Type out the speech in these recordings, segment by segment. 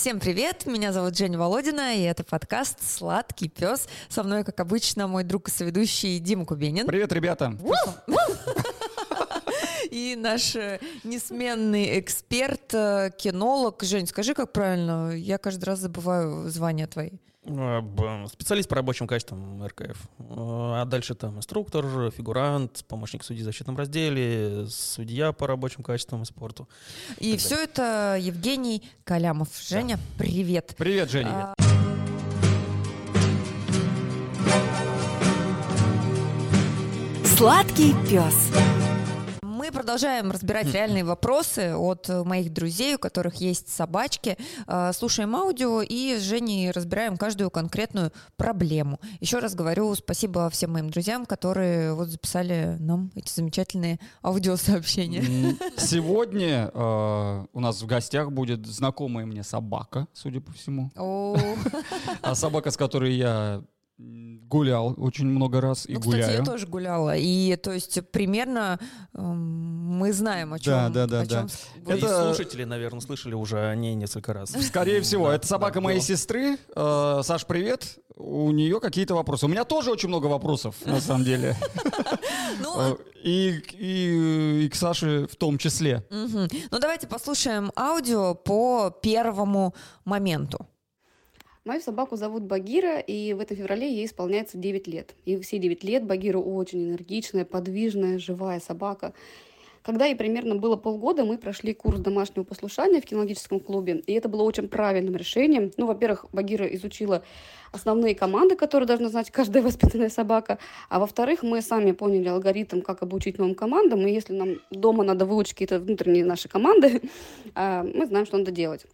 Всем привет, меня зовут Женя Володина, и это подкаст «Сладкий пес». Со мной, как обычно, мой друг и соведущий Дима Кубенин. Привет, ребята! И наш э, несменный эксперт, э, кинолог. Жень, скажи, как правильно? Я каждый раз забываю звания твои. А, специалист по рабочим качествам РКФ. А дальше там инструктор, фигурант, помощник судьи в защитном разделе, судья по рабочим качествам и спорту. И все это Евгений Калямов. Женя, да. привет. Привет, Женя. А... Сладкий пес. Мы продолжаем разбирать реальные вопросы от моих друзей, у которых есть собачки. А, слушаем аудио и с Женей разбираем каждую конкретную проблему. Еще раз говорю спасибо всем моим друзьям, которые вот записали нам эти замечательные аудиосообщения. Сегодня э, у нас в гостях будет знакомая мне собака, судя по всему. А собака, с которой я гулял очень много раз и ну, кстати, гуляю. я тоже гуляла. И то есть примерно э, мы знаем, о чем. Да, да, да. О чем да. Это... И слушатели, наверное, слышали уже о ней несколько раз. Скорее всего. Это собака моей сестры. Э, Саш, привет. У нее какие-то вопросы. У меня тоже очень много вопросов, на самом деле. Ну, э, и, и, и к Саше в том числе. Ну давайте послушаем аудио по первому моменту. Мою собаку зовут Багира, и в этом феврале ей исполняется 9 лет. И все 9 лет Багира очень энергичная, подвижная, живая собака. Когда ей примерно было полгода, мы прошли курс домашнего послушания в кинологическом клубе, и это было очень правильным решением. Ну, во-первых, Багира изучила основные команды, которые должна знать каждая воспитанная собака, а во-вторых, мы сами поняли алгоритм, как обучить новым командам, и если нам дома надо выучить какие-то внутренние наши команды, а, мы знаем, что надо делать.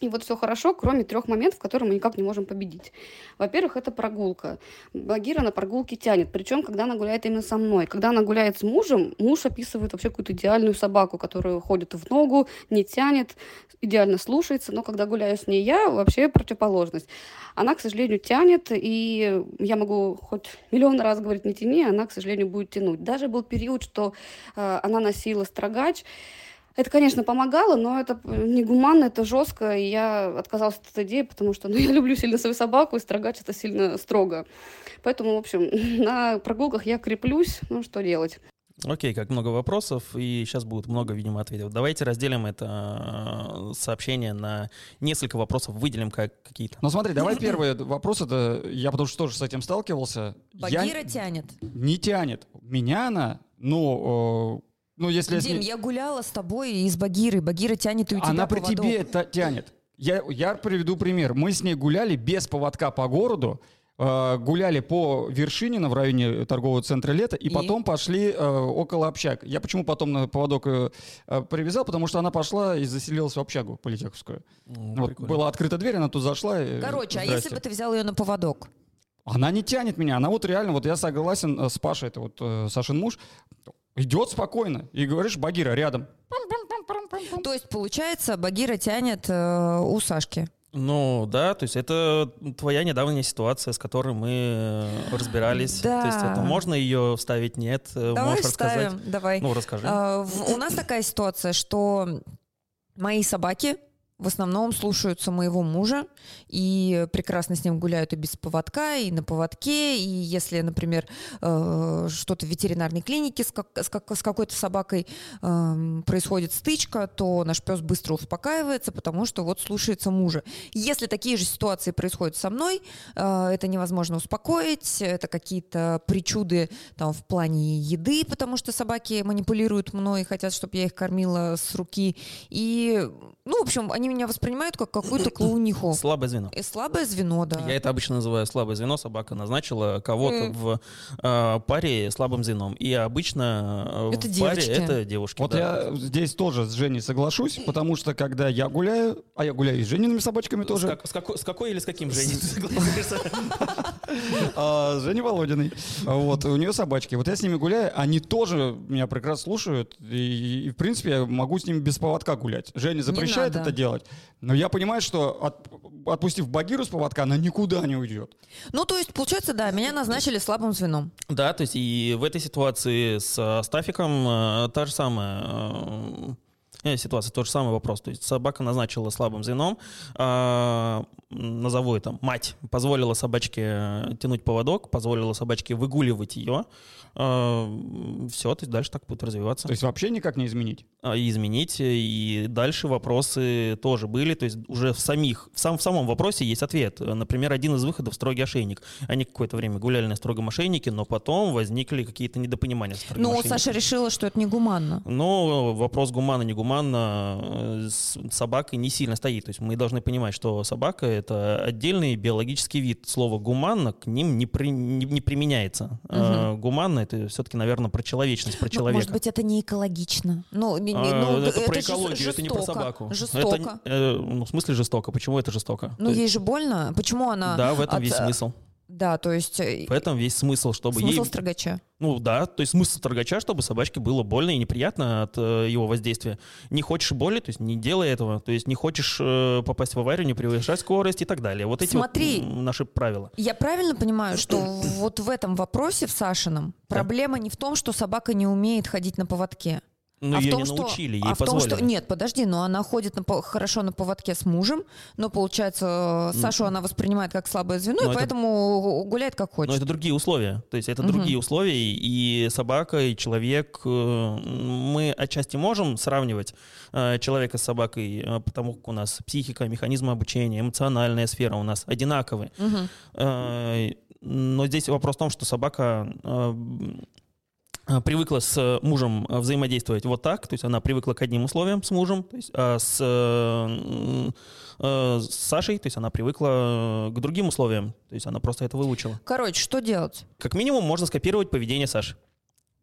И вот все хорошо, кроме трех моментов, которые мы никак не можем победить. Во-первых, это прогулка. Багира на прогулке тянет. Причем, когда она гуляет именно со мной. Когда она гуляет с мужем, муж описывает вообще какую-то идеальную собаку, которая ходит в ногу, не тянет, идеально слушается. Но когда гуляю с ней я, вообще противоположность. Она, к сожалению, тянет, и я могу хоть миллион раз говорить не тяни, она, к сожалению, будет тянуть. Даже был период, что э, она носила строгач, это, конечно, помогало, но это негуманно, это жестко, и я отказалась от этой идеи, потому что ну, я люблю сильно свою собаку, и строгать это сильно строго. Поэтому, в общем, на прогулках я креплюсь, ну что делать. Окей, как много вопросов, и сейчас будет много, видимо, ответов. Давайте разделим это э, сообщение на несколько вопросов, выделим как какие-то. Ну смотри, давай первый вопрос, это я потому что тоже с этим сталкивался. Багира я... тянет? Не тянет. Меня она, ну, ну, если Дим, я гуляла с тобой и с Багирой. Багира тянет и у тебя Она при тебе тянет. Я, я приведу пример. Мы с ней гуляли без поводка по городу, э, гуляли по Вершинина в районе торгового центра «Лето», и, и? потом пошли э, около общак. Я почему потом на поводок э, привязал? Потому что она пошла и заселилась в общагу политеховскую. Mm, вот, была открыта дверь, она тут зашла. И, Короче, а если бы ты взял ее на поводок? Она не тянет меня, она вот реально, вот я согласен э, с Пашей, это вот э, Сашин муж, Идет спокойно. И говоришь, Багира рядом. То есть, получается, Багира тянет э, у Сашки. Ну да, то есть это твоя недавняя ситуация, с которой мы э, разбирались. Да. То есть это можно ее вставить, нет? Э, Давай Можешь вставим. рассказать? Давай. Ну расскажи. А, в, у нас такая ситуация, что мои собаки в основном слушаются моего мужа и прекрасно с ним гуляют и без поводка, и на поводке. И если, например, э, что-то в ветеринарной клинике с, как, с, как, с какой-то собакой э, происходит стычка, то наш пес быстро успокаивается, потому что вот слушается мужа. Если такие же ситуации происходят со мной, э, это невозможно успокоить, это какие-то причуды там, в плане еды, потому что собаки манипулируют мной и хотят, чтобы я их кормила с руки. И, ну, в общем, они меня воспринимают как какую-то клоуниху. Слабое звено. И слабое звено, да. Я это обычно называю слабое звено. Собака назначила кого-то mm. в э, паре слабым звеном. И обычно э, это в девочки. паре это девушки. Вот да. я здесь тоже с Женей соглашусь, потому что когда я гуляю, а я гуляю и с Жениными собачками тоже. С, как, с, какой, с какой или с каким Женей ты согласишься? А, с Женей Володиной. Вот, у нее собачки. Вот я с ними гуляю, они тоже меня прекрасно слушают. И, в принципе, я могу с ними без поводка гулять. Женя запрещает это делать. Но я понимаю, что от, отпустив Багиру с поводка, она никуда не уйдет. Ну, то есть, получается, да, меня назначили слабым звеном. Да, то есть и в этой ситуации с Стафиком э, та же самая э, э, ситуация, тот же самый вопрос. То есть собака назначила слабым звеном, э, назову это мать, позволила собачке э, тянуть поводок, позволила собачке выгуливать ее, э, все, то есть дальше так будет развиваться. То есть вообще никак не изменить? А, изменить, и дальше вопросы тоже были, то есть уже в самих, в, сам, в самом вопросе есть ответ. Например, один из выходов — строгий ошейник. Они какое-то время гуляли на строгом ошейнике, но потом возникли какие-то недопонимания. Ну, Саша решила, что это негуманно. Ну, вопрос гуманно-не гуманно э, с собакой не сильно стоит. То есть мы должны понимать, что собака — это отдельный биологический вид. Слово «гуманно» к ним не, при, не, не применяется. Угу. Гуманно — это все-таки, наверное, про человечность, про человека. Может быть, это не экологично. Ну, не, не, а, ну это, это про экологию, жестоко, это не про собаку. Жестоко. Это, э, ну, в смысле жестоко? Почему это жестоко? Ну, ей же больно. Почему она... Да, в этом от... весь смысл. Да, то есть... Э, в этом весь смысл, чтобы смысл ей... строгача. Ну да, то есть смысл строгача, чтобы собачке было больно и неприятно от э, его воздействия. Не хочешь боли, то есть не делай этого. То есть не хочешь э, попасть в аварию, не превышать скорость и так далее. Вот эти Смотри, вот наши правила. Я правильно понимаю, что вот в этом вопросе, в Сашином, проблема не в том, что собака не умеет ходить на поводке. Ну, а ее в том, не что, научили, ей а позволили. в том, что нет, подожди, но она ходит на, хорошо на поводке с мужем, но получается Сашу она воспринимает как слабое звено, но и это, поэтому гуляет как хочет. Но это другие условия, то есть это угу. другие условия, и собака, и человек, э, мы отчасти можем сравнивать э, человека с собакой, э, потому как у нас психика, механизм обучения, эмоциональная сфера у нас одинаковые. Угу. Но здесь вопрос в том, что собака Э, привыкла с э, мужем э, взаимодействовать вот так, то есть она привыкла к одним условиям с мужем, то есть, а с, с Сашей, то есть она привыкла к другим условиям, то есть она просто это выучила. Короче, что делать? Как минимум можно скопировать поведение Саши.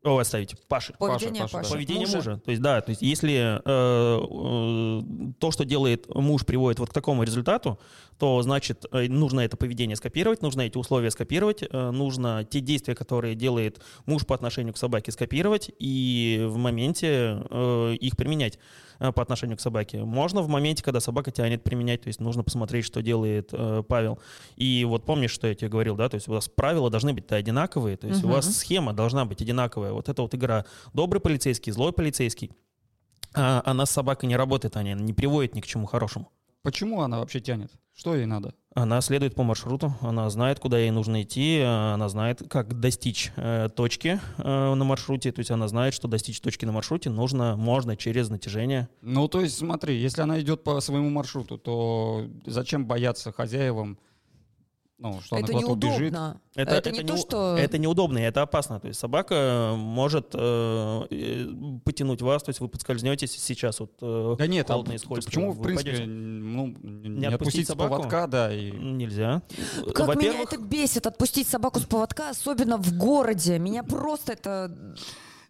О, оставить. Паши. Поведение Паша, Паши. Поведение мужа. мужа. То есть, да, то есть, если э, э, то, что делает муж, приводит вот к такому результату, то значит, э, нужно это поведение скопировать, нужно эти условия скопировать, э, нужно те действия, которые делает муж по отношению к собаке, скопировать и в моменте э, их применять. Э, по отношению к собаке. Можно в моменте, когда собака тянет применять, то есть нужно посмотреть, что делает э, Павел. И вот помнишь, что я тебе говорил, да, то есть у вас правила должны быть одинаковые, то есть угу. у вас схема должна быть одинаковая. Вот это вот игра добрый полицейский, злой полицейский. А она с собакой не работает, она не приводит ни к чему хорошему. Почему она вообще тянет? Что ей надо? Она следует по маршруту, она знает, куда ей нужно идти, она знает, как достичь э, точки э, на маршруте, то есть она знает, что достичь точки на маршруте нужно, можно через натяжение. Ну, то есть смотри, если она идет по своему маршруту, то зачем бояться хозяевам ну, что это она неудобно. убежит. Это, это, не, не то, что... Это неудобно, и это опасно. То есть собака может э, э потянуть вас, то есть вы подскользнетесь сейчас вот э, Да нет, а почему, в принципе, ну, не, не отпустить собаку? поводка, да. И... Нельзя. Как меня это бесит, отпустить собаку с поводка, особенно в городе. Меня просто это...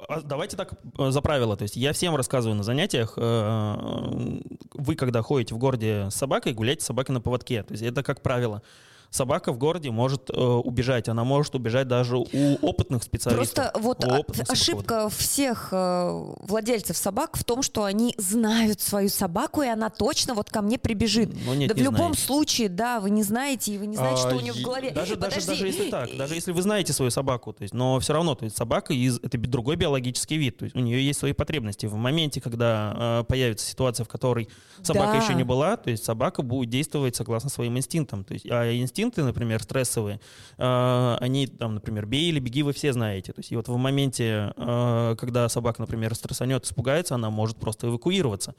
А давайте так э, за правило. То есть я всем рассказываю на занятиях, э, вы когда ходите в городе с собакой, гуляйте с собакой на поводке. То есть это как правило собака в городе может э, убежать. Она может убежать даже у опытных специалистов. Просто вот ошибка всех э, владельцев собак в том, что они знают свою собаку, и она точно вот ко мне прибежит. Ну, нет, да в любом знаете. случае, да, вы не знаете, и вы не знаете, а, что у нее в голове. Даже, даже, даже если так, даже если вы знаете свою собаку, то есть, но все равно, то есть собака из, это другой биологический вид, то есть у нее есть свои потребности. В моменте, когда э, появится ситуация, в которой собака да. еще не была, то есть собака будет действовать согласно своим инстинктам. То есть, а инстинкт инстинкты, например, стрессовые, э, они там, например, бей или беги, вы все знаете. То есть и вот в моменте, э, когда собака, например, стрессанет, испугается, она может просто эвакуироваться.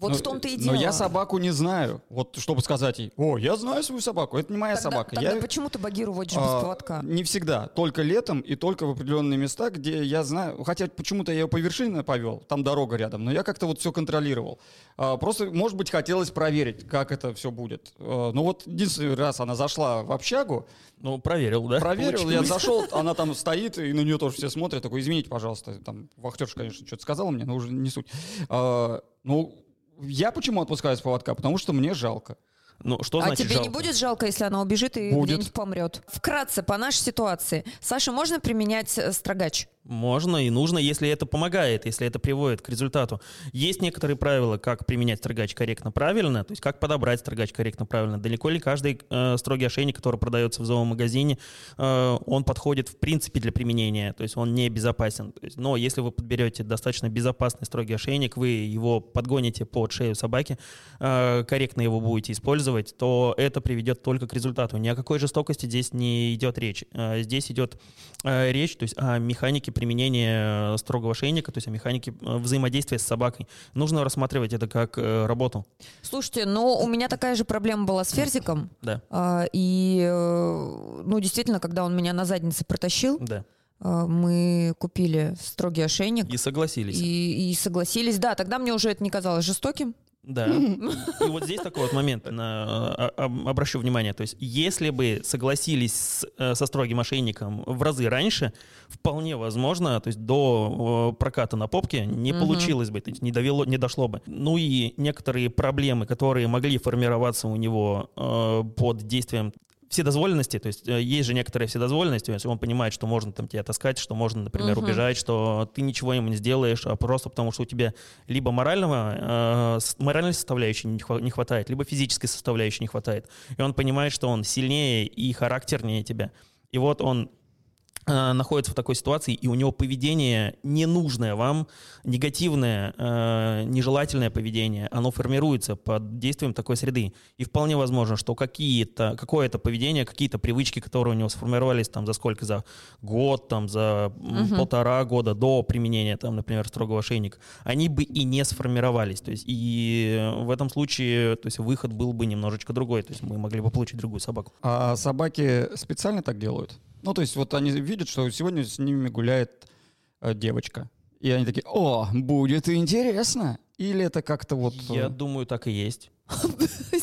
Вот но, в том-то и дело. Но я собаку не знаю. Вот чтобы сказать ей, о, я знаю свою собаку, это не моя тогда, собака. Тогда я, почему ты Багиру водишь а, без поводка? Не всегда. Только летом и только в определенные места, где я знаю... Хотя почему-то я ее по вершине повел, там дорога рядом, но я как-то вот все контролировал. А, просто, может быть, хотелось проверить, как это все будет. А, ну вот единственный раз она зашла в общагу, ну, проверил, да? Проверил, Получилось. я зашел, она там стоит, и на нее тоже все смотрят. Такой, извините, пожалуйста. Там вахтерша, конечно, что-то сказала мне, но уже не суть. А, ну, я почему отпускаю с поводка? Потому что мне жалко. Ну, что а значит тебе жалко? не будет жалко, если она убежит и будет. где-нибудь помрет? Вкратце, по нашей ситуации. Саша, можно применять э, строгач? Можно и нужно, если это помогает, если это приводит к результату. Есть некоторые правила, как применять строгач корректно правильно, то есть как подобрать строгач корректно правильно. Далеко ли каждый э, строгий ошейник, который продается в зоомагазине, э, он подходит в принципе для применения, то есть он не безопасен. Есть, но если вы подберете достаточно безопасный строгий ошейник, вы его подгоните под шею собаки, э, корректно его будете использовать, то это приведет только к результату. Ни о какой жестокости здесь не идет речь. Э, здесь идет э, речь то есть о механике применения э, строгого шейника, то есть о механике э, взаимодействия с собакой. Нужно рассматривать это как э, работу. Слушайте, но у меня такая же проблема была с Ферзиком. Да. А, и, ну, действительно, когда он меня на заднице протащил, Да. мы купили строгий ошейник. И согласились. И, и согласились. Да, тогда мне уже это не казалось жестоким. Да. И вот здесь такой вот момент, на, а, об- обращу внимание, то есть если бы согласились с, э, со строгим мошенником в разы раньше, вполне возможно, то есть до э, проката на попке не получилось бы, то есть не, довело, не дошло бы. Ну и некоторые проблемы, которые могли формироваться у него э, под действием вседозволенности, то есть э, есть же некоторая вседозволенность, то есть он понимает, что можно там тебя таскать, что можно, например, Мгм. убежать, что ты ничего ему не сделаешь, а просто потому, что у тебя либо морального, э, моральной составляющей не хва- не хватает, либо физической составляющей не хватает. И он понимает, что он сильнее и характернее тебя. И вот он находится в такой ситуации, и у него поведение ненужное вам, негативное, э, нежелательное поведение, оно формируется под действием такой среды. И вполне возможно, что какие-то, какое-то поведение, какие-то привычки, которые у него сформировались там за сколько, за год, там за Мгм. полтора года до применения, там, например, строгого ошейника, они бы и не сформировались. То есть и в этом случае, то есть выход был бы немножечко другой. То есть мы могли бы получить другую собаку. А собаки специально так делают? Ну, то есть вот они видят, что сегодня с ними гуляет э, девочка. И они такие, о, будет интересно. Или это как-то вот... э, Я думаю, так и есть.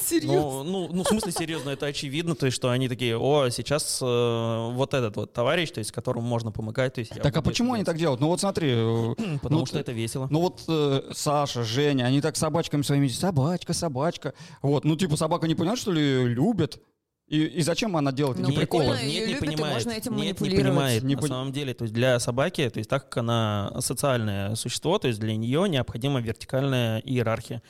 Серьезно? Ну, ну, ну, в смысле, серьезно, это очевидно, то есть, что они такие, о, сейчас э, вот этот вот товарищ, то есть, которому можно помогать, то есть... Так а почему это они делать». так делают? Ну вот смотри, э, Потому ну, что это весело. ну вот э, Саша, Женя, они так с собачками своими, собачка, собачка. Вот, ну типа собака не понимает, что ли, любит? И, и зачем она делает Ну, эти прикольно. приколы? Нет, не любят, и понимает. можно этим Нет, не понимает. Не на пон- самом деле, то есть для собаки, то есть так как она социальное существо, то есть для нее необходима вертикальная иерархия.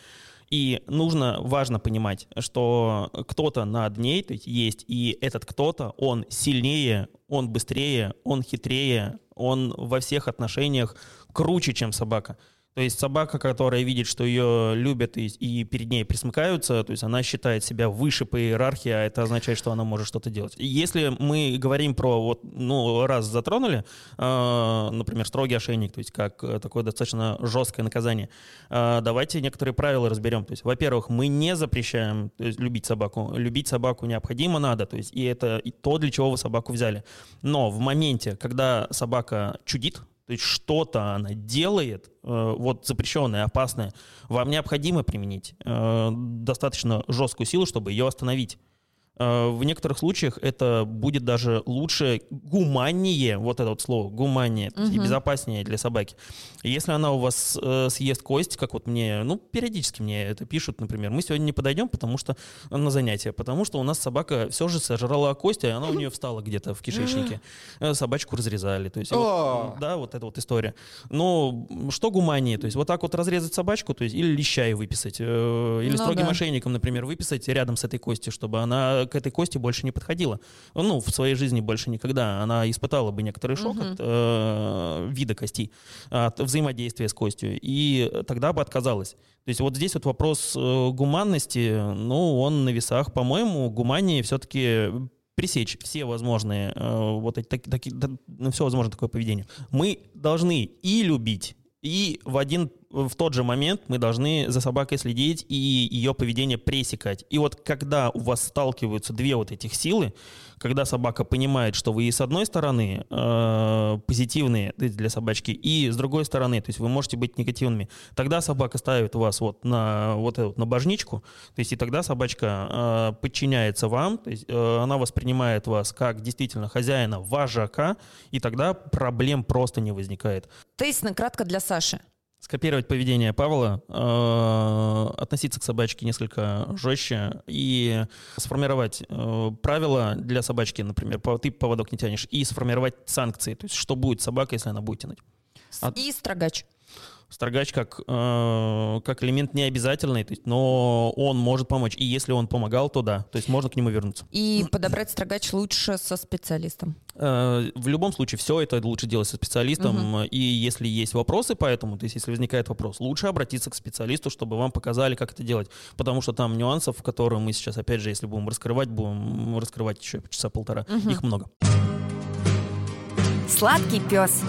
И нужно, важно понимать, что кто-то над ней то есть, есть, и этот кто-то, он сильнее, он быстрее, он хитрее, он во всех отношениях круче, чем собака. То есть собака, которая видит, что ее любят и, и перед ней присмыкаются, то есть она считает себя выше по иерархии, а это означает, что она может что-то делать. И Если мы говорим про, вот, ну, раз затронули, э, например, строгий ошейник, то есть как э, такое достаточно жесткое наказание, э, давайте некоторые правила разберем. То есть, во-первых, мы не запрещаем есть, любить собаку. Любить собаку необходимо надо, то есть и это и то, для чего вы собаку взяли. Но в моменте, когда собака чудит, то есть что-то она делает, э, вот запрещенное, опасное, вам необходимо применить э, достаточно жесткую силу, чтобы ее остановить. Э, В некоторых случаях это будет даже лучше, гуманнее, вот это вот слово, гуманнее, есть и безопаснее для собаки. И Если она у вас э, съест кость, как вот мне, ну, периодически мне это пишут, например, мы сегодня не подойдем, потому что на занятие, потому что у нас собака все же сожрала кость, и она у нее встала где-то в кишечнике. Э, Собачку разрезали. То есть, вот, О! да, вот эта вот история. Но что гуманнее? То есть вот так вот разрезать собачку, то есть или леща ей выписать, э, или Ну строгим да. ошейником, например, выписать рядом с этой костью, чтобы она к этой кости больше не подходила. Ну, в своей жизни больше никогда. Она испытала бы некоторый шок Мгм. от э, вида кости, от взаимодействия с костью, и тогда бы отказалась. То есть вот здесь вот вопрос э, гуманности, ну, он на весах. По-моему, гуманнее все-таки пресечь все возможные э, вот эти таки- таки- да, ну, все возможное такое поведение. Мы должны и любить, и в один в тот же момент мы должны за собакой следить и ее поведение пресекать. И вот когда у вас сталкиваются две вот этих силы, когда собака понимает, что вы и с одной стороны э, позитивные для собачки, и с другой стороны, то есть вы можете быть негативными, тогда собака ставит вас вот на вот эту на божничку, то есть и тогда собачка э, подчиняется вам, то есть э, она воспринимает вас как действительно хозяина, вожака, и тогда проблем просто не возникает. Тейсно, кратко для Саши. Скопировать поведение Павла, э, относиться к собачке несколько жестче и сформировать э, правила для собачки, например, ты поводок не тянешь, и сформировать санкции, то есть что будет собака, если она будет тянуть. И строгач. Строгач как, э, как элемент не обязательный, то есть, но он может помочь. И если он помогал, то да, то есть можно к нему вернуться. И подобрать строгач лучше со специалистом. Э, в любом случае, все это лучше делать со специалистом. Мгм. И если есть вопросы по этому, то есть если возникает вопрос, лучше обратиться к специалисту, чтобы вам показали, как это делать. Потому что там нюансов, которые мы сейчас, опять же, если будем раскрывать, будем раскрывать еще часа полтора. Мгм. Их много. Сладкий пес.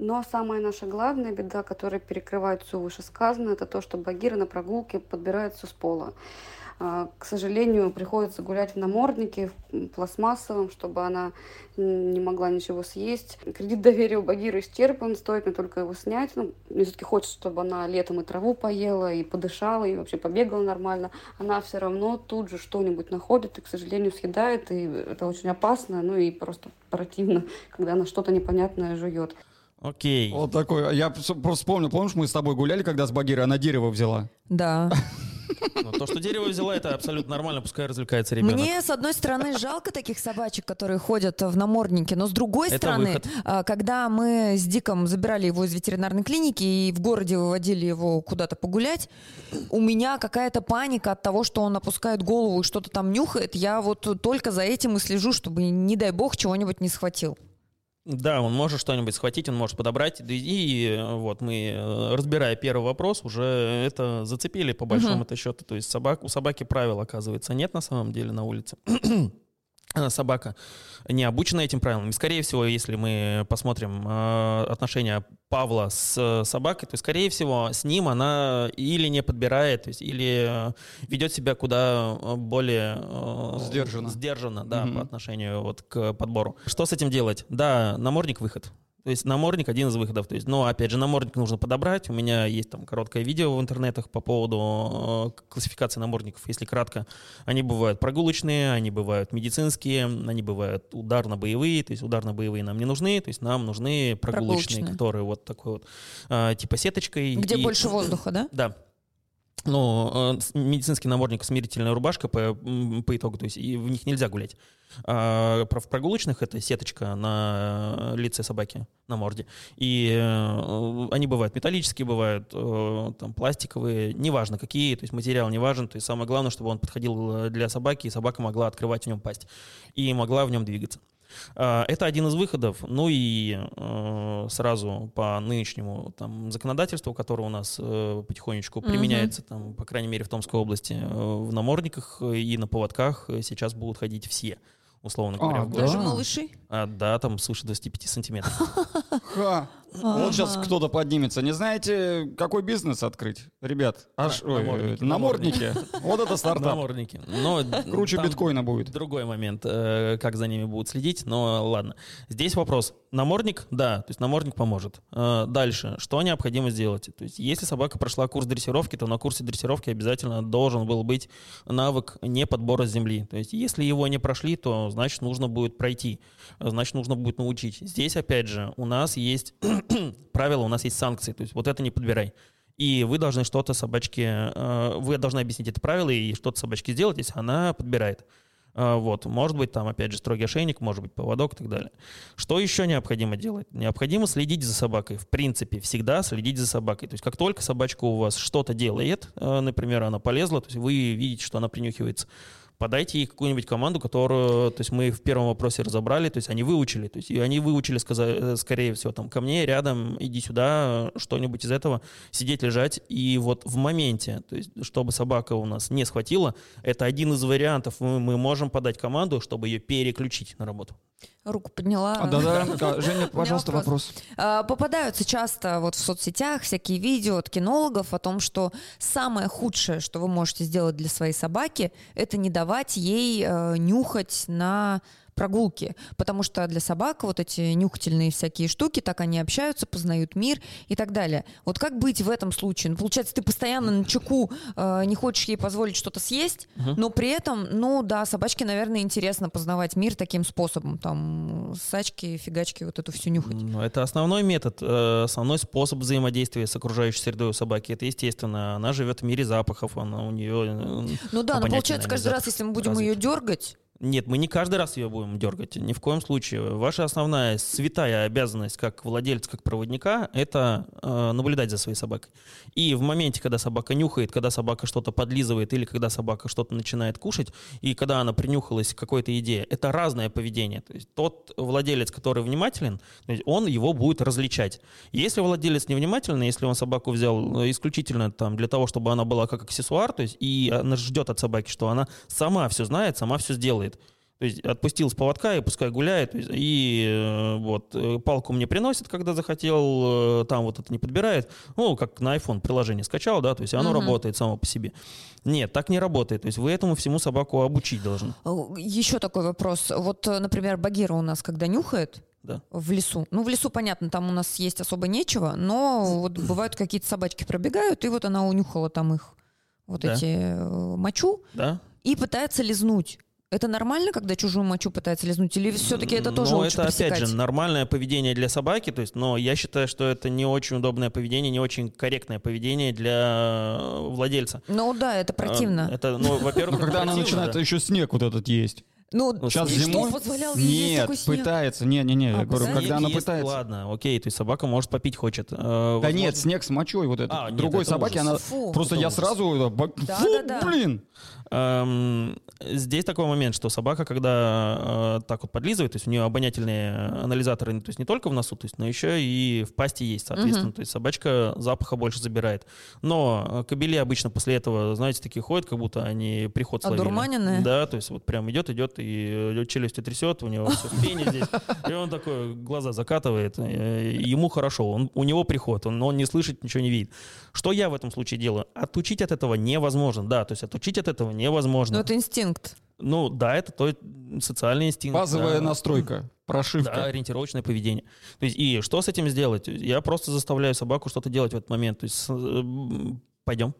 Но самая наша главная беда, которая перекрывает все вышесказанное, это то, что багира на прогулке подбирается с пола. А, К сожалению, приходится гулять в наморднике в пластмассовом, чтобы она не могла ничего съесть. Кредит доверия у багиры исчерпан, стоит мне только его снять. Ну, мне все-таки хочется, чтобы она летом и траву поела, и подышала, и вообще побегала нормально. Она все равно тут же что-нибудь находит и, к сожалению, съедает, и это очень опасно, ну и просто противно, когда она что-то непонятное жует. Окей. Вот такой. Я просто вспомнил, помнишь, мы с тобой гуляли, когда с Багирой, она дерево взяла. Да. Ну, то, что дерево взяла, это абсолютно нормально, пускай развлекается ребенок. Мне, с одной стороны, жалко таких собачек, которые ходят в наморднике, но с другой Это стороны, выход. а, когда мы с Диком забирали его из ветеринарной клиники и в городе выводили его куда-то погулять, у меня какая-то паника от того, что он опускает голову и что-то там нюхает. Я вот только за этим и слежу, чтобы, не дай бог, чего-нибудь не схватил. Да, он может что-нибудь схватить, он может подобрать. И э, вот мы, э, разбирая первый вопрос, уже это зацепили по большому это счету. То есть собак, у собаки правил, оказывается, нет на самом деле на улице. Э, Собака не обучена этим правилам. И, скорее всего, если мы посмотрим э, отношения Павла с э, собакой, то, скорее всего, с ним она или не подбирает, то есть, или э, ведет себя куда э, более э, Сдержанно. сдержанно, да, Мгм. по отношению вот к подбору. Что с этим делать? Да, намордник выход. То есть намордник один из выходов. То есть, но опять же, намордник нужно подобрать. У меня есть там короткое видео в интернетах по поводу э, классификации намордников. Если кратко, они бывают прогулочные, они бывают медицинские, они бывают ударно-боевые. То есть ударно-боевые нам не нужны, то есть нам нужны прогулочные, Прогулочные. которые вот такой вот э, типа сеточкой. Где И- больше воздуха, да? да. Ну, э, медицинский намордник, смирительная рубашка по, по итогу, то есть и в них нельзя гулять. А в прогулочных это сеточка на лице собаки, на морде. И э, они бывают металлические, бывают э, там пластиковые, неважно какие, то есть материал не важен, то есть самое главное, чтобы он подходил э, для собаки, и собака могла открывать в нем пасть и могла в нем двигаться. А, Это один из выходов. Ну и э, сразу по нынешнему там, законодательству, которое у нас э, потихонечку применяется, там, по крайней мере, в Томской области, э, в намордниках и на поводках сейчас будут ходить все, условно говоря. А, в да? городе. Даже малыши. А, да, там свыше 25 сантиметров. Ха. Вот сейчас кто-то поднимется. Не знаете, какой бизнес открыть? Ребят, аж ой, намордники, намордники. Вот это стартап. Намордники. Но Круче биткоина будет. Другой момент, э, как за ними будут следить, но ладно. Здесь вопрос. Намордник, да, то есть намордник поможет. Э, Дальше, что необходимо сделать? То есть если собака прошла курс дрессировки, то на курсе дрессировки обязательно должен был быть навык не подбора земли. То есть если его не прошли, то значит нужно будет пройти, значит нужно будет научить. Здесь опять же у нас есть правила, у нас есть санкции, то есть вот это не подбирай. И вы должны что-то собачке, э, вы должны объяснить это правило и что-то собачке сделать, если она подбирает. А, Вот, может быть, там, опять же, строгий ошейник, может быть, поводок и так далее. Что еще необходимо делать? Необходимо следить за собакой. В принципе, всегда следить за собакой. То есть, как только собачка у вас что-то делает, э, например, она полезла, то есть вы видите, что она принюхивается, подайте ей какую-нибудь команду, которую, то есть мы в первом вопросе разобрали, то есть они выучили, то есть и они выучили, сказа- э, скорее всего, там, ко мне, рядом, иди сюда, что-нибудь из этого, сидеть, лежать, и вот в моменте, то есть чтобы собака у нас не схватила, это один из вариантов, мы, мы можем подать команду, чтобы ее переключить на работу. Руку подняла. А, Да-да, да. Женя, пожалуйста, вопрос. вопрос. А, Попадаются часто вот в соцсетях всякие видео от кинологов о том, что самое худшее, что вы можете сделать для своей собаки, это не давать ей э, нюхать на прогулки, потому что для собак вот эти нюхательные всякие штуки, так они общаются, познают мир и так далее. Вот как быть в этом случае? Ну, получается, ты постоянно на чеку э, не хочешь ей позволить что-то съесть, угу. но при этом, ну да, собачке, наверное, интересно познавать мир таким способом, там, сачки, фигачки, вот эту всю нюхать. Ну, это основной метод, э, основной способ взаимодействия с окружающей средой у собаки. Это естественно, она живет в мире запахов, она у нее... Э, ну да, но получается, каждый раз, если мы будем развит. ее дергать, нет, мы не каждый раз ее будем дергать, ни в коем случае. Ваша основная святая обязанность как владельца, как проводника, это э, наблюдать за своей собакой. И в моменте, когда собака нюхает, когда собака что-то подлизывает или когда собака что-то начинает кушать, и когда она принюхалась к какой-то идее, это разное поведение. То есть тот владелец, который внимателен, он его будет различать. Если владелец невнимательный, если он собаку взял э, исключительно там, для того, чтобы она была как аксессуар, то есть и ждет от собаки, что она сама все знает, сама все сделает, то есть отпустил с поводка и пускай гуляет. И э, вот э, палку мне приносит, когда захотел, э, там вот это не подбирает. Ну, как на iPhone приложение скачал, да, то есть оно угу. работает само по себе. Нет, так не работает. То есть вы этому всему собаку обучить должны. Еще такой вопрос. Вот, например, Багира у нас, когда нюхает, да. в лесу. Ну, в лесу, понятно, там у нас есть особо нечего, но вот бывают какие-то собачки пробегают, и вот она унюхала там их, вот да. эти мочу, да. и пытается лизнуть. Это нормально, когда чужую мочу пытается лизнуть, или все-таки это тоже Ну, лучше это, пресекать? опять же, нормальное поведение для собаки, то есть, но я считаю, что это не очень удобное поведение, не очень корректное поведение для э, владельца. Ну да, это противно. А, это, ну, во-первых, когда она начинает еще снег вот этот есть. Ну, сейчас зимой позволял нет, пытается, не, не, не, а, я говорю, снег когда она есть, пытается. Ладно, окей, то есть собака может попить хочет. Э, да возможно... нет, снег с мочой вот это. А, Другой нет, собаки она Фу, просто я ужас. сразу, да, фу, да, да. блин. Эм, здесь такой момент, что собака, когда э, так вот подлизывает, то есть у нее обонятельные анализаторы, то есть не только в носу, то есть, но еще и в пасти есть, соответственно. Угу. То есть собачка запаха больше забирает. Но кобели обычно после этого, знаете, такие ходят, как будто они приход словили. Одурманенные? Да, то есть вот прям идет, идет, и челюстью трясет, у него все в пене здесь. И он такой глаза закатывает, ему хорошо, он, у него приход, он, он не слышит, ничего не видит. Что я в этом случае делаю? Отучить от этого невозможно, да, то есть отучить от этого невозможно. Но это инстинкт. Ну да, это то социальный инстинкт. Базовая да. настройка, прошивка. Да, ориентировочное поведение. То есть, и что с этим сделать? Я просто заставляю собаку что-то делать в этот момент. То есть э, пойдем.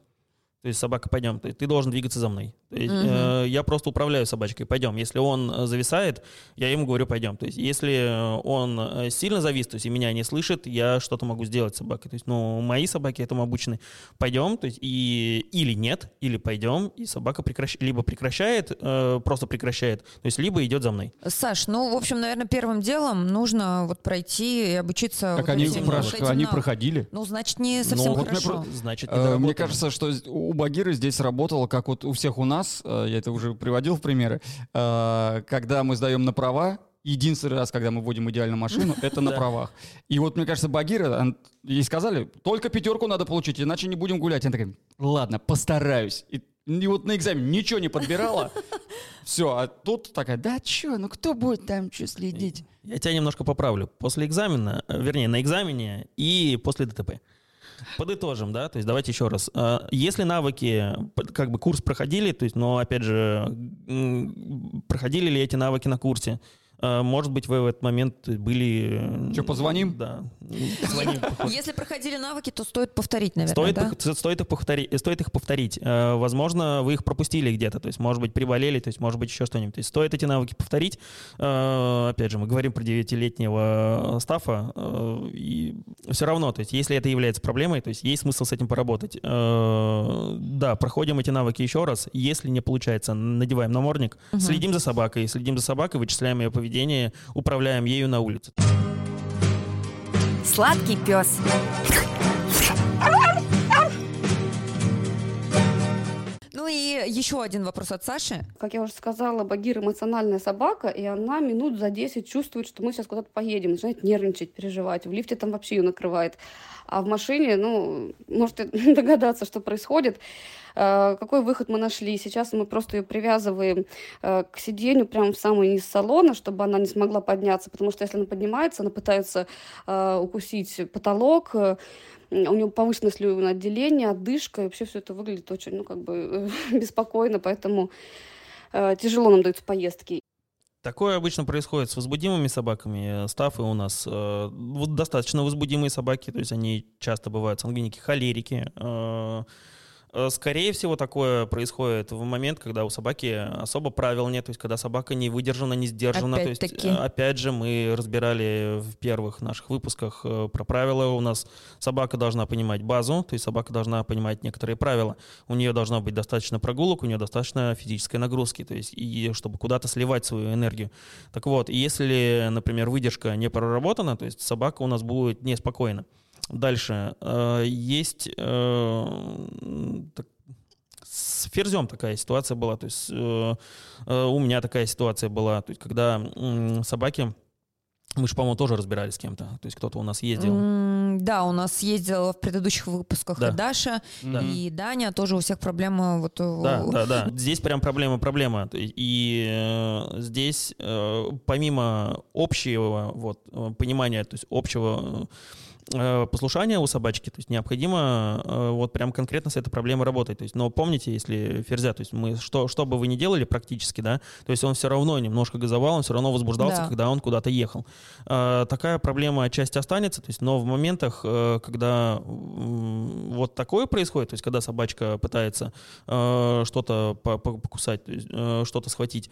То есть собака, пойдем, ты, ты должен двигаться за мной. есть, угу. э, я просто управляю собачкой, пойдем. Если он э, зависает, я ему говорю, пойдем. То есть если он э, сильно завис, то есть и меня не слышит, я что-то могу сделать с собакой. То есть, ну, мои собаки этому обучены. Пойдем, то есть и или нет, или пойдем, и собака прекращ... либо прекращает, э, просто прекращает, то есть либо идет за мной. Саш, ну, в общем, наверное, первым делом нужно вот пройти и обучиться. Как вот они, этим, прош... вот они проходили? Ну, значит, не совсем ну, хорошо. Вот значит, э, мне кажется, что у Багиры здесь работало, как вот у всех у нас, э, я это уже приводил в примеры, э, когда мы сдаем на права, единственный раз, когда мы вводим идеальную машину, это на правах. И вот, мне кажется, Багира, ей сказали, только пятерку надо получить, иначе не будем гулять. Она такая, ладно, постараюсь. И, и вот на экзамен ничего не подбирала. Все, а тут такая, да что, ну кто будет там что следить? Я тебя немножко поправлю. После экзамена, э, вернее, на экзамене и после ДТП. Подытожим, да, то есть давайте еще раз. А, если навыки, как бы курс проходили, то есть, но опять же, проходили ли эти навыки на курсе, может быть, вы в этот момент были... Что, позвоним? Да. Звоним. Если проходили навыки, то стоит повторить, наверное, стоит да? Их, стоит, их повторить, стоит их повторить. Возможно, вы их пропустили где-то, то есть, может быть, приболели, то есть, может быть, еще что-нибудь. То есть, стоит эти навыки повторить. А, опять же, мы говорим про девятилетнего стафа, и все равно, то есть, если это является проблемой, то есть, есть смысл с этим поработать. Да, проходим эти навыки еще раз. Если не получается, надеваем намордник, угу. следим за собакой, следим за собакой, вычисляем ее поведение, поведение, управляем ею на улице. Сладкий пес. Ну и еще один вопрос от Саши. Как я уже сказала, Багир эмоциональная собака, и она минут за 10 чувствует, что мы сейчас куда-то поедем, начинает нервничать, переживать. В лифте там вообще ее накрывает. А в машине, ну, можете догадаться, что происходит. Э, какой выход мы нашли? Сейчас мы просто ее привязываем э, к сиденью прямо в самый низ салона, чтобы она не смогла подняться, потому что если она поднимается, она пытается э, укусить потолок, у нее повышенное слюноотделение, отдышка, и вообще все это выглядит очень, ну, как бы беспокойно, поэтому тяжело нам даются поездки. Такое обычно происходит с возбудимыми собаками. Стафы у нас э, достаточно возбудимые собаки, то есть они часто бывают сангвиники, холерики. Э, скорее всего, такое происходит в момент, когда у собаки особо правил нет, то есть когда собака не выдержана, не сдержана. То есть, Опять-таки. опять же, мы разбирали в первых наших выпусках э, про правила. У нас собака должна понимать базу, то есть собака должна понимать некоторые правила. У нее должно быть достаточно прогулок, у нее достаточно физической нагрузки, то есть и чтобы куда-то сливать свою энергию. Так вот, если, например, выдержка не проработана, то есть собака у нас будет неспокойна. Дальше. Э, Есть э, так- с ферзем такая ситуация была. То есть э, у меня такая ситуация была. То есть когда собаки... Мы же, по-моему, тоже разбирались с кем-то. То есть кто-то у нас ездил. М, Да, у нас ездила в предыдущих выпусках Да. и Даша, Да. и Даня, тоже у всех проблемы вот Да, да, да. Здесь прям проблема-проблема. И э, здесь, э, помимо общего вот, понимания, то есть общего э, послушания у собачки, то есть необходимо э, вот прям конкретно с этой проблемой работать. То есть, но помните, если ферзя, то есть мы что, что бы вы ни делали практически, да, то есть он все равно немножко газовал, он все равно возбуждался, Да. когда он куда-то ехал. Э, такая проблема отчасти останется, то есть, но в моментах, э, когда вот такое происходит, то есть когда собачка пытается э, что-то по- по- покусать, э, что-то схватить,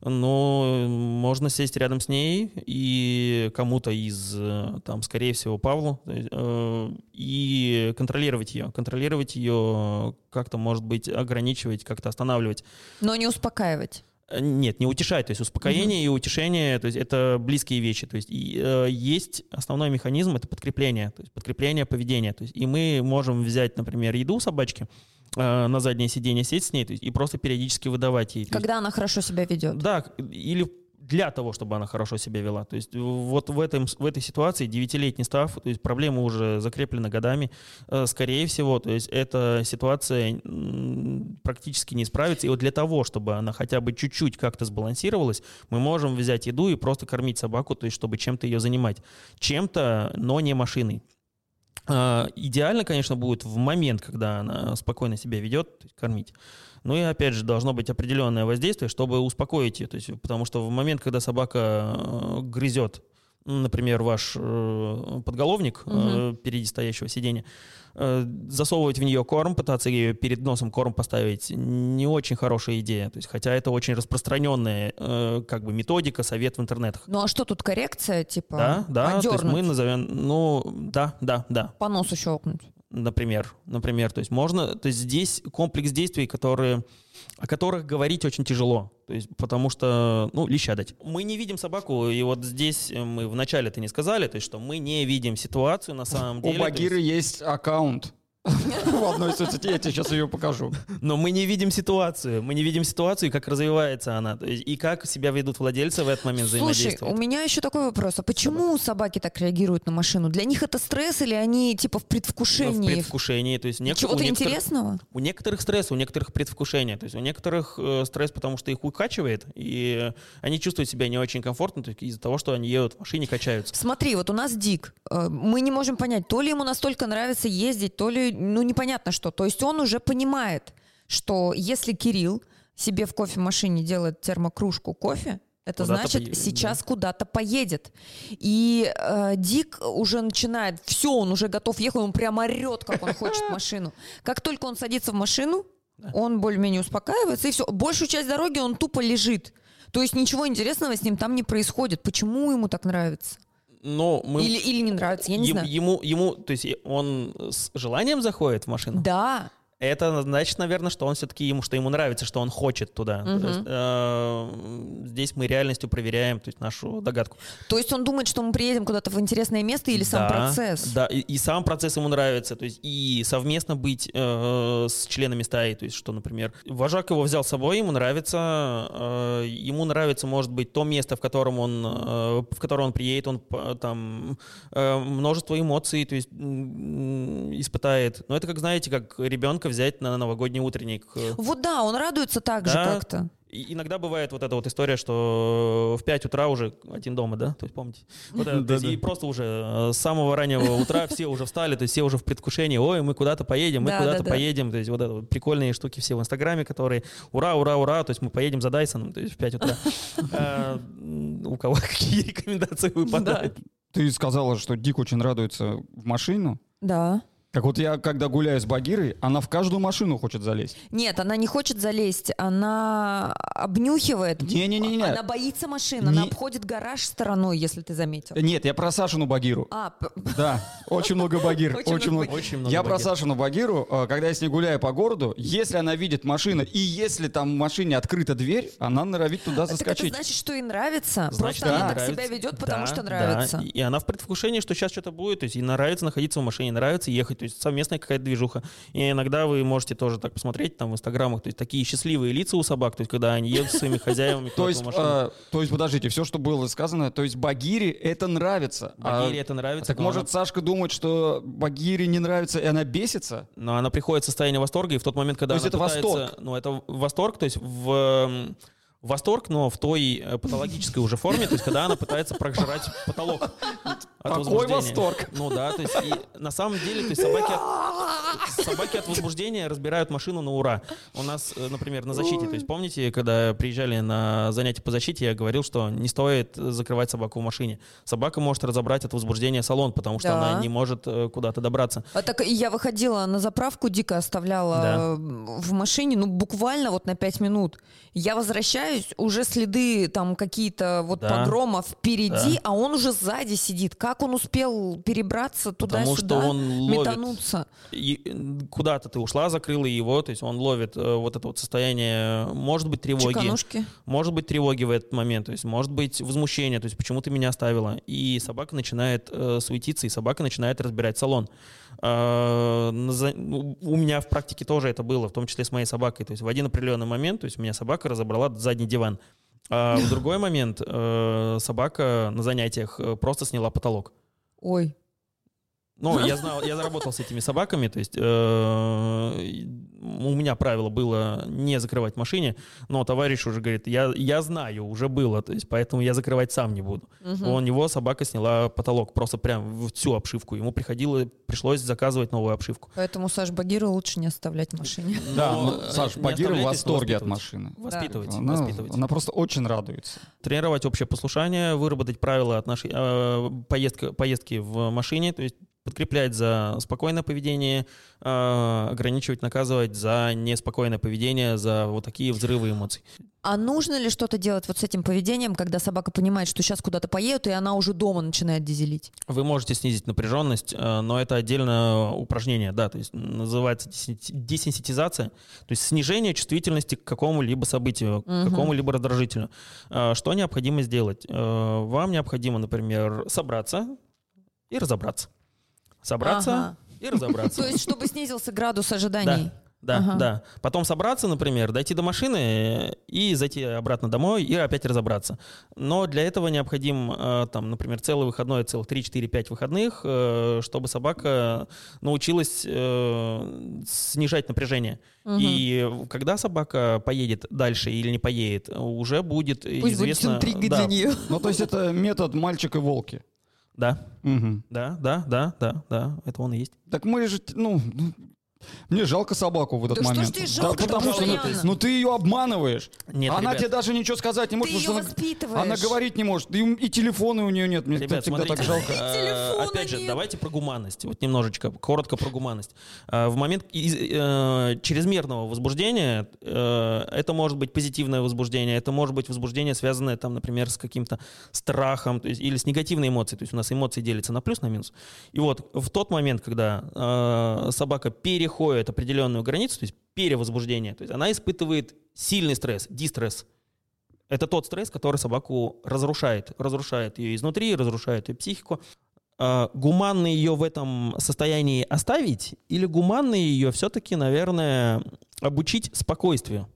но можно сесть рядом с ней и кому-то из, э, там, скорее всего, Павлу, есть, э, и контролировать ее. Контролировать ее как-то, может быть, ограничивать, как-то останавливать. Но не успокаивать. Э, Нет, не утешать. То есть успокоение и утешение, то есть это близкие вещи. То есть и, э, есть основной механизм, это подкрепление, то есть подкрепление поведения. То есть и мы можем взять, например, еду у собачки, э, на заднее сиденье сесть с ней есть, и просто периодически выдавать ей. То есть- Когда она хорошо себя ведет. да, или для того, чтобы она хорошо себя вела. То есть вот в, этом, в этой ситуации девятилетний став, то есть проблема уже закреплена годами, э, скорее всего, то есть эта ситуация практически не справится. И вот для того, чтобы она хотя бы чуть-чуть как-то сбалансировалась, мы можем взять еду и просто кормить собаку, то есть чтобы чем-то ее занимать. Чем-то, но не машиной. А, Идеально, конечно, будет в момент, когда она спокойно себя ведет, кормить. Ну и опять же должно быть определенное воздействие, чтобы успокоить ее. То есть, потому что в момент, когда собака э, грызет, например, ваш э, подголовник э, Мгм. впереди стоящего сиденья, э, засовывать в нее корм, пытаться ее перед носом корм поставить, не очень хорошая идея. То есть, хотя это очень распространенная э, как бы методика, совет в интернетах. Ну а что тут коррекция, типа? Да, да, то есть мы назовем, ну, да, да, да по носу щелкнуть. Например, например, то есть можно, то есть здесь комплекс действий, которые, о которых говорить очень тяжело, то есть потому что, ну, леща дать. Мы не видим собаку, и вот здесь э, мы вначале это не сказали, то есть что мы не видим ситуацию на самом У деле. есть- Багиры есть аккаунт в одной соцсети, я тебе сейчас ее покажу. но мы не видим ситуацию, мы не видим ситуацию, как развивается она, и как себя ведут владельцы в этот момент Слушай, у меня еще такой вопрос. А почему собаки так реагируют на машину? Для них это стресс или они типа в в предвкушении? предвкушении, то есть нек- Чего-то интересного? У некоторых стресс, у некоторых предвкушение. То есть у некоторых э, стресс, потому что их укачивает, и они чувствуют себя не очень комфортно из-за того, что они едут в машине, качаются. Смотри, вот у нас Дик. Э, Мы не можем понять, то ли ему настолько нравится ездить, то ли, ну, непонятно что. То есть он уже понимает, что если Кирилл себе в кофемашине делает термокружку кофе, это Куда-то значит, поедет, сейчас куда-то поедет. И э, Дик уже начинает, все, он уже готов ехать, он прямо орет, как он хочет машину. Как только он садится в машину, он более-менее успокаивается, и все. Большую часть дороги он тупо лежит. То есть ничего интересного с ним там не происходит. Почему ему так нравится? Но мы... Или, или не нравится, я не Е- знаю. Ему, ему, то есть он с желанием заходит в машину? Да. Это значит, наверное, что он все-таки ему, что ему нравится, что он хочет туда. Мгм. есть, э, здесь мы реальностью проверяем, то есть нашу догадку. То есть он думает, что мы приедем куда-то в интересное место или сам Да, процесс? Да, и, и сам процесс ему нравится, то есть и совместно быть э, с членами стаи, то есть что, например, вожак его взял с собой, ему нравится, э, ему нравится, может быть, то место, в котором он, э, в которое он приедет, он там э, множество эмоций, то есть м, испытает. Но это как, знаете, как ребенка взять на новогодний утренник. э, Вот да, он радуется так же Да. как-то. И иногда бывает вот эта вот история, что в 5 утра уже один дома, да? То есть помните? Вот это, есть и просто уже э, с самого раннего утра все уже встали, то есть все уже в предвкушении, ой, мы куда-то поедем, мы Да, куда-то да, да. поедем. То есть вот это вот прикольные штуки все в Инстаграме, которые ура, ура, ура, то есть мы поедем за Дайсоном, то есть в 5 утра. А, У кого какие рекомендации выпадают? Ты сказала, что Дик очень радуется в машину. Да. Так вот я, когда гуляю с Багирой, она в каждую машину хочет залезть. Нет, она не хочет залезть, она обнюхивает. Не-не-не-не. Она боится машин, она Не- обходит гараж стороной, если ты заметил. Нет, я про Сашину Багиру. А, Да, очень много Багир. Очень Очень много. Очень много Я про. Сашину Багиру, э, когда я с ней гуляю по городу, если она видит машину, и если там в машине открыта дверь, она норовит туда так это заскочить. значит, что ей нравится. Значит, Просто она так нравится. себя ведет, потому Да, что да. нравится. И она в предвкушении, что сейчас что-то будет. То есть ей нравится находиться в машине, нравится ехать. То есть совместная какая-то движуха. И иногда вы можете тоже так посмотреть там в инстаграмах. То есть такие счастливые лица у собак. То есть когда они едут со своими хозяевами То есть, э, то есть, подождите, все, что было сказано, то есть Багире это нравится. А- Багире это нравится. Так может Сашка думает, что Багире не нравится, и она бесится? Но она приходит в состояние восторга, и в тот момент, когда она это восторг? Ну, это восторг, то есть в восторг, но в той э, патологической уже форме, то есть когда она пытается прожрать потолок от Какой возбуждения. восторг? Ну да, то есть и на самом деле, то есть собаки от, собаки от возбуждения разбирают машину на ура. У нас, э, например, на защите, то есть помните, когда приезжали на занятия по защите, я говорил, что не стоит закрывать собаку в машине. Собака может разобрать от возбуждения салон, потому что Да. она не может э, куда-то добраться. А так я выходила на заправку, дико оставляла Да. в машине, ну буквально вот на 5 минут. Я возвращаюсь, уже следы там какие-то вот Да. погрома впереди, Да. а он уже сзади сидит. Как он успел перебраться Потому что туда-сюда, он ловит метануться? и э, куда-то ты ушла, закрыла его, то есть он ловит э, вот это вот состояние, может быть, тревоги, Чеканушки. может быть, тревоги в этот момент, то есть может быть возмущение, то есть почему ты меня оставила, и собака начинает э, суетиться, и собака начинает разбирать салон. За- ну, у меня в практике тоже это было, в том числе с моей собакой, то есть в один определенный момент, то есть у меня собака разобрала задний диван, а в другой момент э, собака на занятиях э, просто сняла потолок. Ой. Ну, я знал, я заработал с этими собаками, то есть э, у меня правило было не закрывать машине, но товарищ уже говорит, я, я знаю, уже было, то есть поэтому я закрывать сам не буду. Мгм. У него собака сняла потолок просто прям всю обшивку, ему приходило, пришлось заказывать новую обшивку. Поэтому Саш Багиру лучше не оставлять в машине. Да, Но, ну, э, Саш, не Багира в восторге от машины. Воспитывайте, Она, воспитывайте. она просто очень радуется. тренировать общее послушание, выработать правила отнош... э, поездка, поездки в машине, то есть подкреплять за спокойное поведение, э, ограничивать, наказывать за неспокойное поведение, за вот такие взрывы эмоций. А нужно ли что-то делать вот с этим поведением, когда собака понимает, что сейчас куда-то поедут, и она уже дома начинает дизелить? Вы можете снизить напряженность, э, но это отдельное упражнение, да, то есть называется десенситизация, то есть снижение чувствительности к какому-либо событию, к какому-либо раздражителю. Э, Что необходимо сделать? Э, Вам необходимо, например, собраться и разобраться. Собраться Ага. и разобраться. То есть, чтобы снизился градус ожиданий. Да, Ага. да. Потом собраться, например, дойти до машины и зайти обратно домой и опять разобраться. Но для этого необходим, э, там, например, целый выходной, целых 3, 4, 5 выходных, э, чтобы собака научилась э, снижать напряжение. Мгм. И когда собака поедет дальше или не поедет, уже будет Пусть будет известно... интрига да, для нее. Ну, то есть это метод мальчик и волки. Да, Мгм. да, да, да, да, да, это он и есть. Так мы же, ну, мне жалко собаку в этот Да что ж момент. тебе жалко-то потому что, ну, постоянно? ну, ты ее обманываешь. Нет, она ребят. тебе даже ничего сказать не может, Ты ее потому что она- воспитываешь. она говорить не может. И, и телефона у нее нет. Мне Ребят, всегда смотрите, так жалко. Телефона опять же, нет. давайте про гуманность. Вот немножечко, коротко про гуманность. Э, В момент из- э, чрезмерного возбуждения, э, это может быть позитивное возбуждение, это может быть возбуждение, связанное, там, например, с каким-то страхом, то есть, или с негативной эмоцией. То есть у нас эмоции делятся на плюс, на минус. И вот в тот момент, когда э, собака переходит определенную границу, то есть перевозбуждение, то есть она испытывает сильный стресс, дистресс. Это тот стресс, который собаку разрушает. Разрушает ее изнутри, разрушает ее психику. А, Гуманно ее в этом состоянии оставить или гуманно ее все-таки, наверное, обучить спокойствию,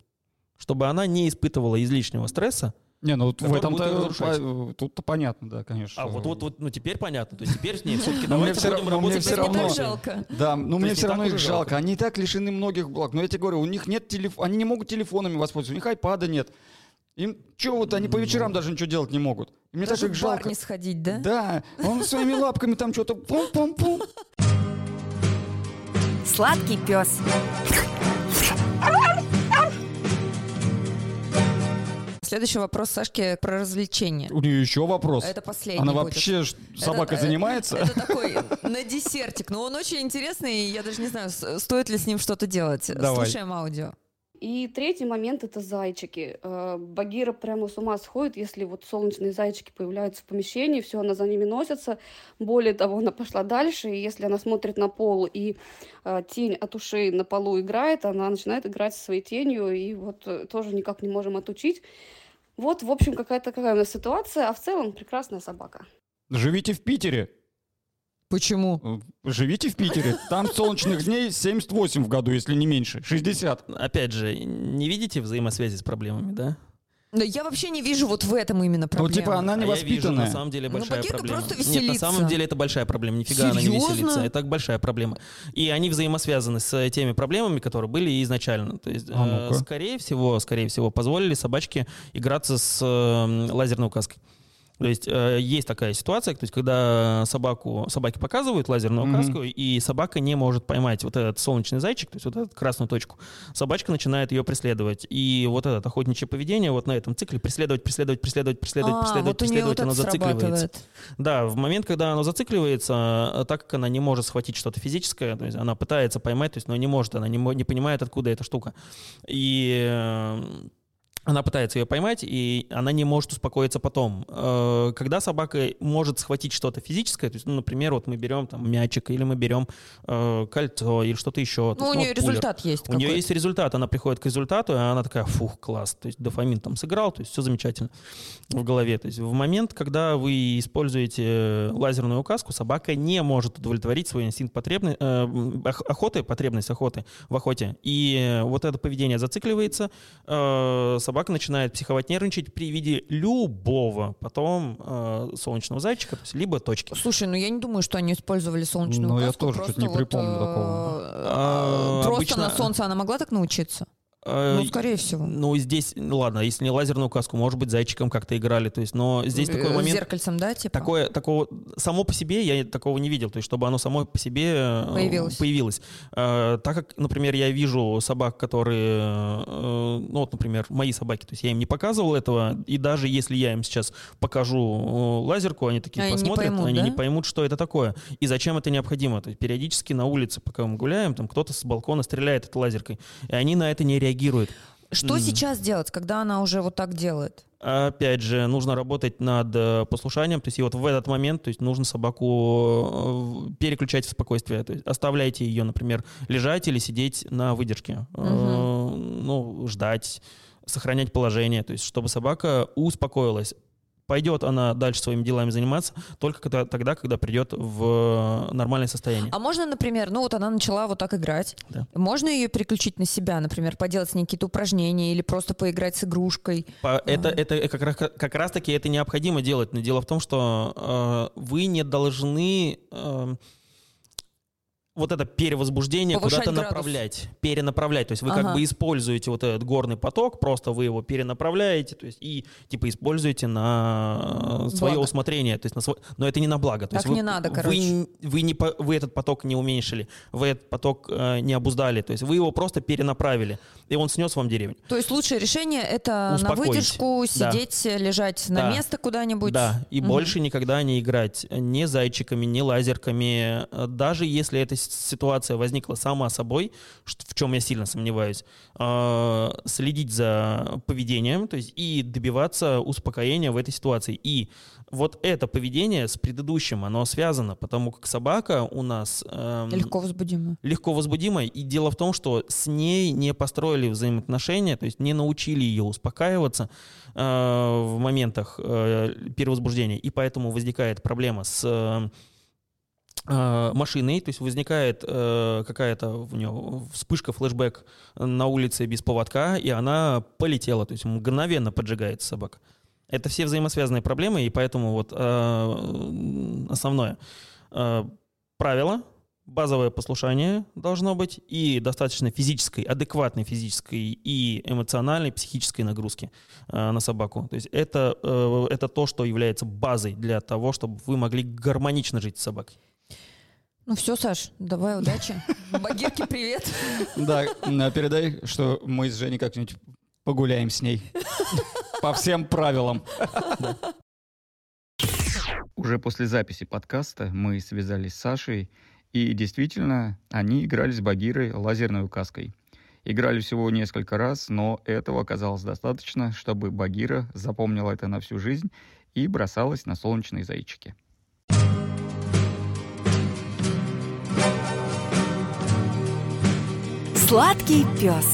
чтобы она не испытывала излишнего стресса, Не, ну вот в этом-то будет разрушать. э, тут-то понятно, да, конечно. А вот, вот, вот, ну теперь понятно. То есть теперь с ней все-таки Но мне давайте всё будем равно- мне работать всё с равно- Не так информацией. жалко. Да, но мне все равно их жалко. жалко. Они и так лишены многих благ. Но я тебе говорю, у них нет телефона, они не могут телефонами воспользоваться, у них айпада нет. Им что вот, они по вечерам даже ничего делать не могут. И мне Даже даже их жалко. не сходить, да? Да, он своими лапками там что-то пум-пум-пум. Сладкий пес. Следующий вопрос Сашки про развлечения. У нее еще вопрос. Это последний Она будет. вообще собакой Это- занимается? Это такой на десертик, но он очень интересный, и я даже не знаю, стоит ли с ним что-то делать. Давай. Слушаем аудио. И третий момент это зайчики. Э, Багира прямо с ума сходит, если вот солнечные зайчики появляются в помещении, все, она за ними носится. Более того, она пошла дальше, и если она смотрит на пол и э, тень от ушей на полу играет, она начинает играть со своей тенью, и вот э, тоже никак не можем отучить. Вот, в общем, какая-то такая у нас ситуация, а в целом прекрасная собака. Живите в Питере. Почему? Э, Живите в Питере. Там солнечных дней 78 в году, если не меньше. 60. Опять же, не видите взаимосвязи с проблемами, да? Да я вообще не вижу вот в этом именно Ну, проблему. типа, она А я вижу, невоспитанная. на самом деле Ну, большая Багира проблема. просто Нет, на веселится. самом деле это большая проблема. Нифига она не Серьезно? веселится. Это большая проблема. И они взаимосвязаны с теми проблемами, которые были изначально. То есть, А э, ну-ка. скорее всего, скорее всего, позволили собачке играться с э, лазерной указкой. То есть э, есть такая ситуация, то есть когда собаку, собаке показывают лазерную указку, и собака не может поймать вот этот солнечный зайчик, то есть вот эту красную точку, собачка начинает ее преследовать. И вот это охотничье поведение вот на этом цикле преследовать, преследовать, преследовать, преследовать, А, преследовать, вот преследовать, вот оно зацикливается. Да, в момент, когда оно зацикливается, э, так как она не может схватить что-то физическое, то есть она пытается поймать, то есть, но не может, она не, не понимает, откуда эта штука. И э, она пытается ее поймать, и она не может успокоиться потом. Э, Когда собака может схватить что-то физическое, то есть, ну, например, вот мы берем там мячик, или мы берем э, кольцо, или что-то еще. Ну, у есть, нее вот пулер. результат есть У нее есть результат, она приходит к результату, и она такая, фух, класс, то есть дофамин там сыграл, то есть все замечательно в голове. То есть в момент, когда вы используете лазерную указку, собака не может удовлетворить свой инстинкт потребны- э, охоты, потребность охоты в охоте. И вот это поведение зацикливается, э, собака начинает психовать, нервничать при виде любого потом э, солнечного зайчика, то есть либо точки. Слушай, ну я не думаю, что они использовали солнечную Ну, я тоже просто что-то не припомню э, такого. А, Просто обычно- на солнце она могла так научиться? Э, Ну, скорее всего. Ну, здесь, ну ладно, если не лазерную указку, может быть, зайчиком как-то играли, то есть, но здесь Э, такой момент... Зеркальцем, да, типа? Такое, такого, само по себе я такого не видел, то есть, чтобы оно само по себе э, Появилось. появилось. Э, так как, например, я вижу собак, которые, э, ну вот, например, мои собаки, то есть я им не показывал этого, и даже если я им сейчас покажу э, лазерку, они такие Они не посмотрят, поймут, они да? не поймут, что это такое, и зачем это необходимо. То есть периодически на улице, пока мы гуляем, там кто-то с балкона стреляет этой лазеркой, и они на это не реагируют. Что М. сейчас делать, когда она уже вот так делает? Опять же, нужно работать над э, послушанием, то есть и вот в этот момент, то есть нужно собаку э, переключать в спокойствие, то есть оставляйте ее, например, лежать или сидеть на выдержке, Э, ну ждать, сохранять положение, то есть чтобы собака успокоилась. Пойдет она дальше своими делами заниматься только когда- тогда, когда придет в нормальное состояние. А можно, например, ну вот она начала вот так играть. Да. Можно ее переключить на себя, например, поделать какие-то упражнения или просто поиграть с игрушкой? По- Это, это как, раз- как раз-таки это необходимо делать. Но дело в том, что э, вы не должны э, вот это перевозбуждение Повышать куда-то градус. направлять, перенаправлять. То есть вы как Ага. бы используете вот этот горный поток, просто вы его перенаправляете, то есть и типа используете на свое Благо. усмотрение, то есть на свой, но это не на благо. То Так есть вы- не надо, вы, короче. н- вы не вы этот поток не уменьшили, вы этот поток э, не обуздали, то есть вы его просто перенаправили, и он снес вам деревню. То есть лучшее решение это на Успокоить. выдержку Да. сидеть, лежать на Да. место куда-нибудь. Да, и Мгм. больше никогда не играть ни зайчиками, ни лазерками. Э, Даже если эта с- ситуация возникла сама собой, что- в чем я сильно сомневаюсь, э, следить за поведением, то есть и добиваться успокоения в этой ситуации. И вот это поведение с предыдущим, оно связано, потому как собака у нас... эм, Легко возбудимо. легко возбудимой. И дело в том, что с ней не построили взаимоотношения, то есть не научили ее успокаиваться э, в моментах э, перевозбуждения. И поэтому возникает проблема с э, э, машиной, то есть возникает э, какая-то у нее вспышка, флешбэк на улице без поводка, и она полетела, то есть мгновенно поджигается собака. Это все взаимосвязанные проблемы, и поэтому вот э, основное э, правило, базовое послушание должно быть и достаточно физической, адекватной физической и эмоциональной, психической нагрузки э, на собаку. То есть это, э, это то, что является базой для того, чтобы вы могли гармонично жить с собакой. Ну все, Саш, давай удачи. Багирке привет. Да, передай, что мы с Женей как-нибудь погуляем с ней. По всем правилам. Уже после записи подкаста мы связались с Сашей, и действительно, они играли с Багирой лазерной указкой. Играли всего несколько раз, но этого оказалось достаточно, чтобы Багира запомнила это на всю жизнь и бросалась на солнечные зайчики. Сладкий пес.